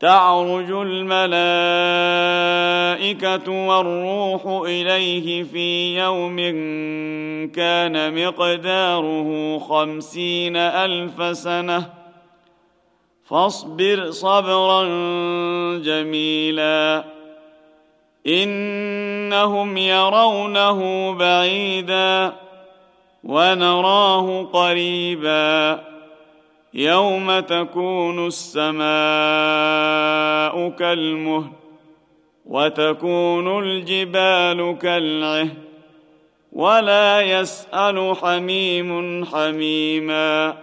تعرج الملائكة والروح إليه في يوم كان مقداره خمسين ألف سنة. فاصبر صبرا جميلا. إنهم يرونه بعيدا ونراه قريبا. يوم تكون السماء كالمهل وتكون الجبال كالعهن ولا يسال حميم حميما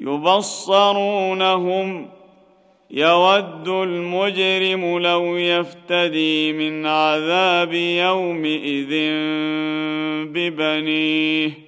يبصرونهم يود المجرم لو يفتدي من عذاب يومئذ ببنيه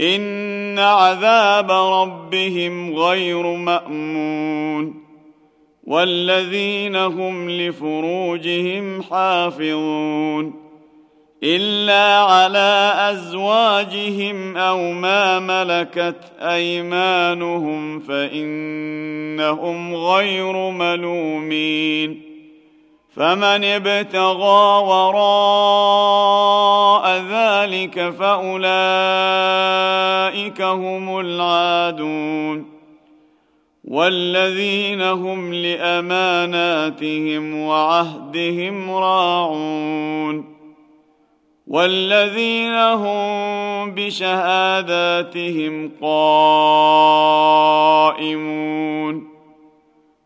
ان عذاب ربهم غير مامون والذين هم لفروجهم حافظون الا على ازواجهم أو ما ملكت ايمانهم فانهم غير ملومين فمن ابتغى وراء ذلك فأولئك هم العادون والذين هم لأماناتهم وعهدهم راعون والذين هم بشهاداتهم قائمون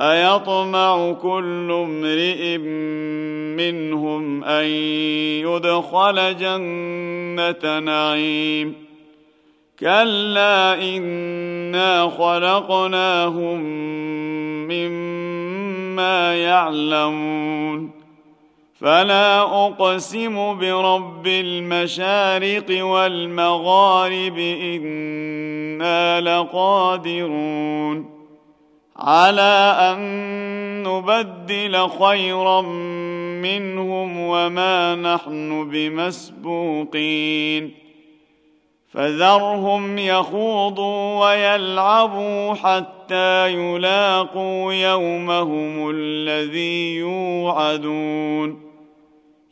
أيطمع كل امرئ منهم أن يدخل جنة نعيم. كلا إنا خلقناهم مما يعلمون. فلا أقسم برب المشارق والمغارب إنا لقادرون. على أن نبدل خيرا منهم وما نحن بمسبوقين. فذرهم يخوضوا ويلعبوا حتى يلاقوا يومهم الذي يوعدون.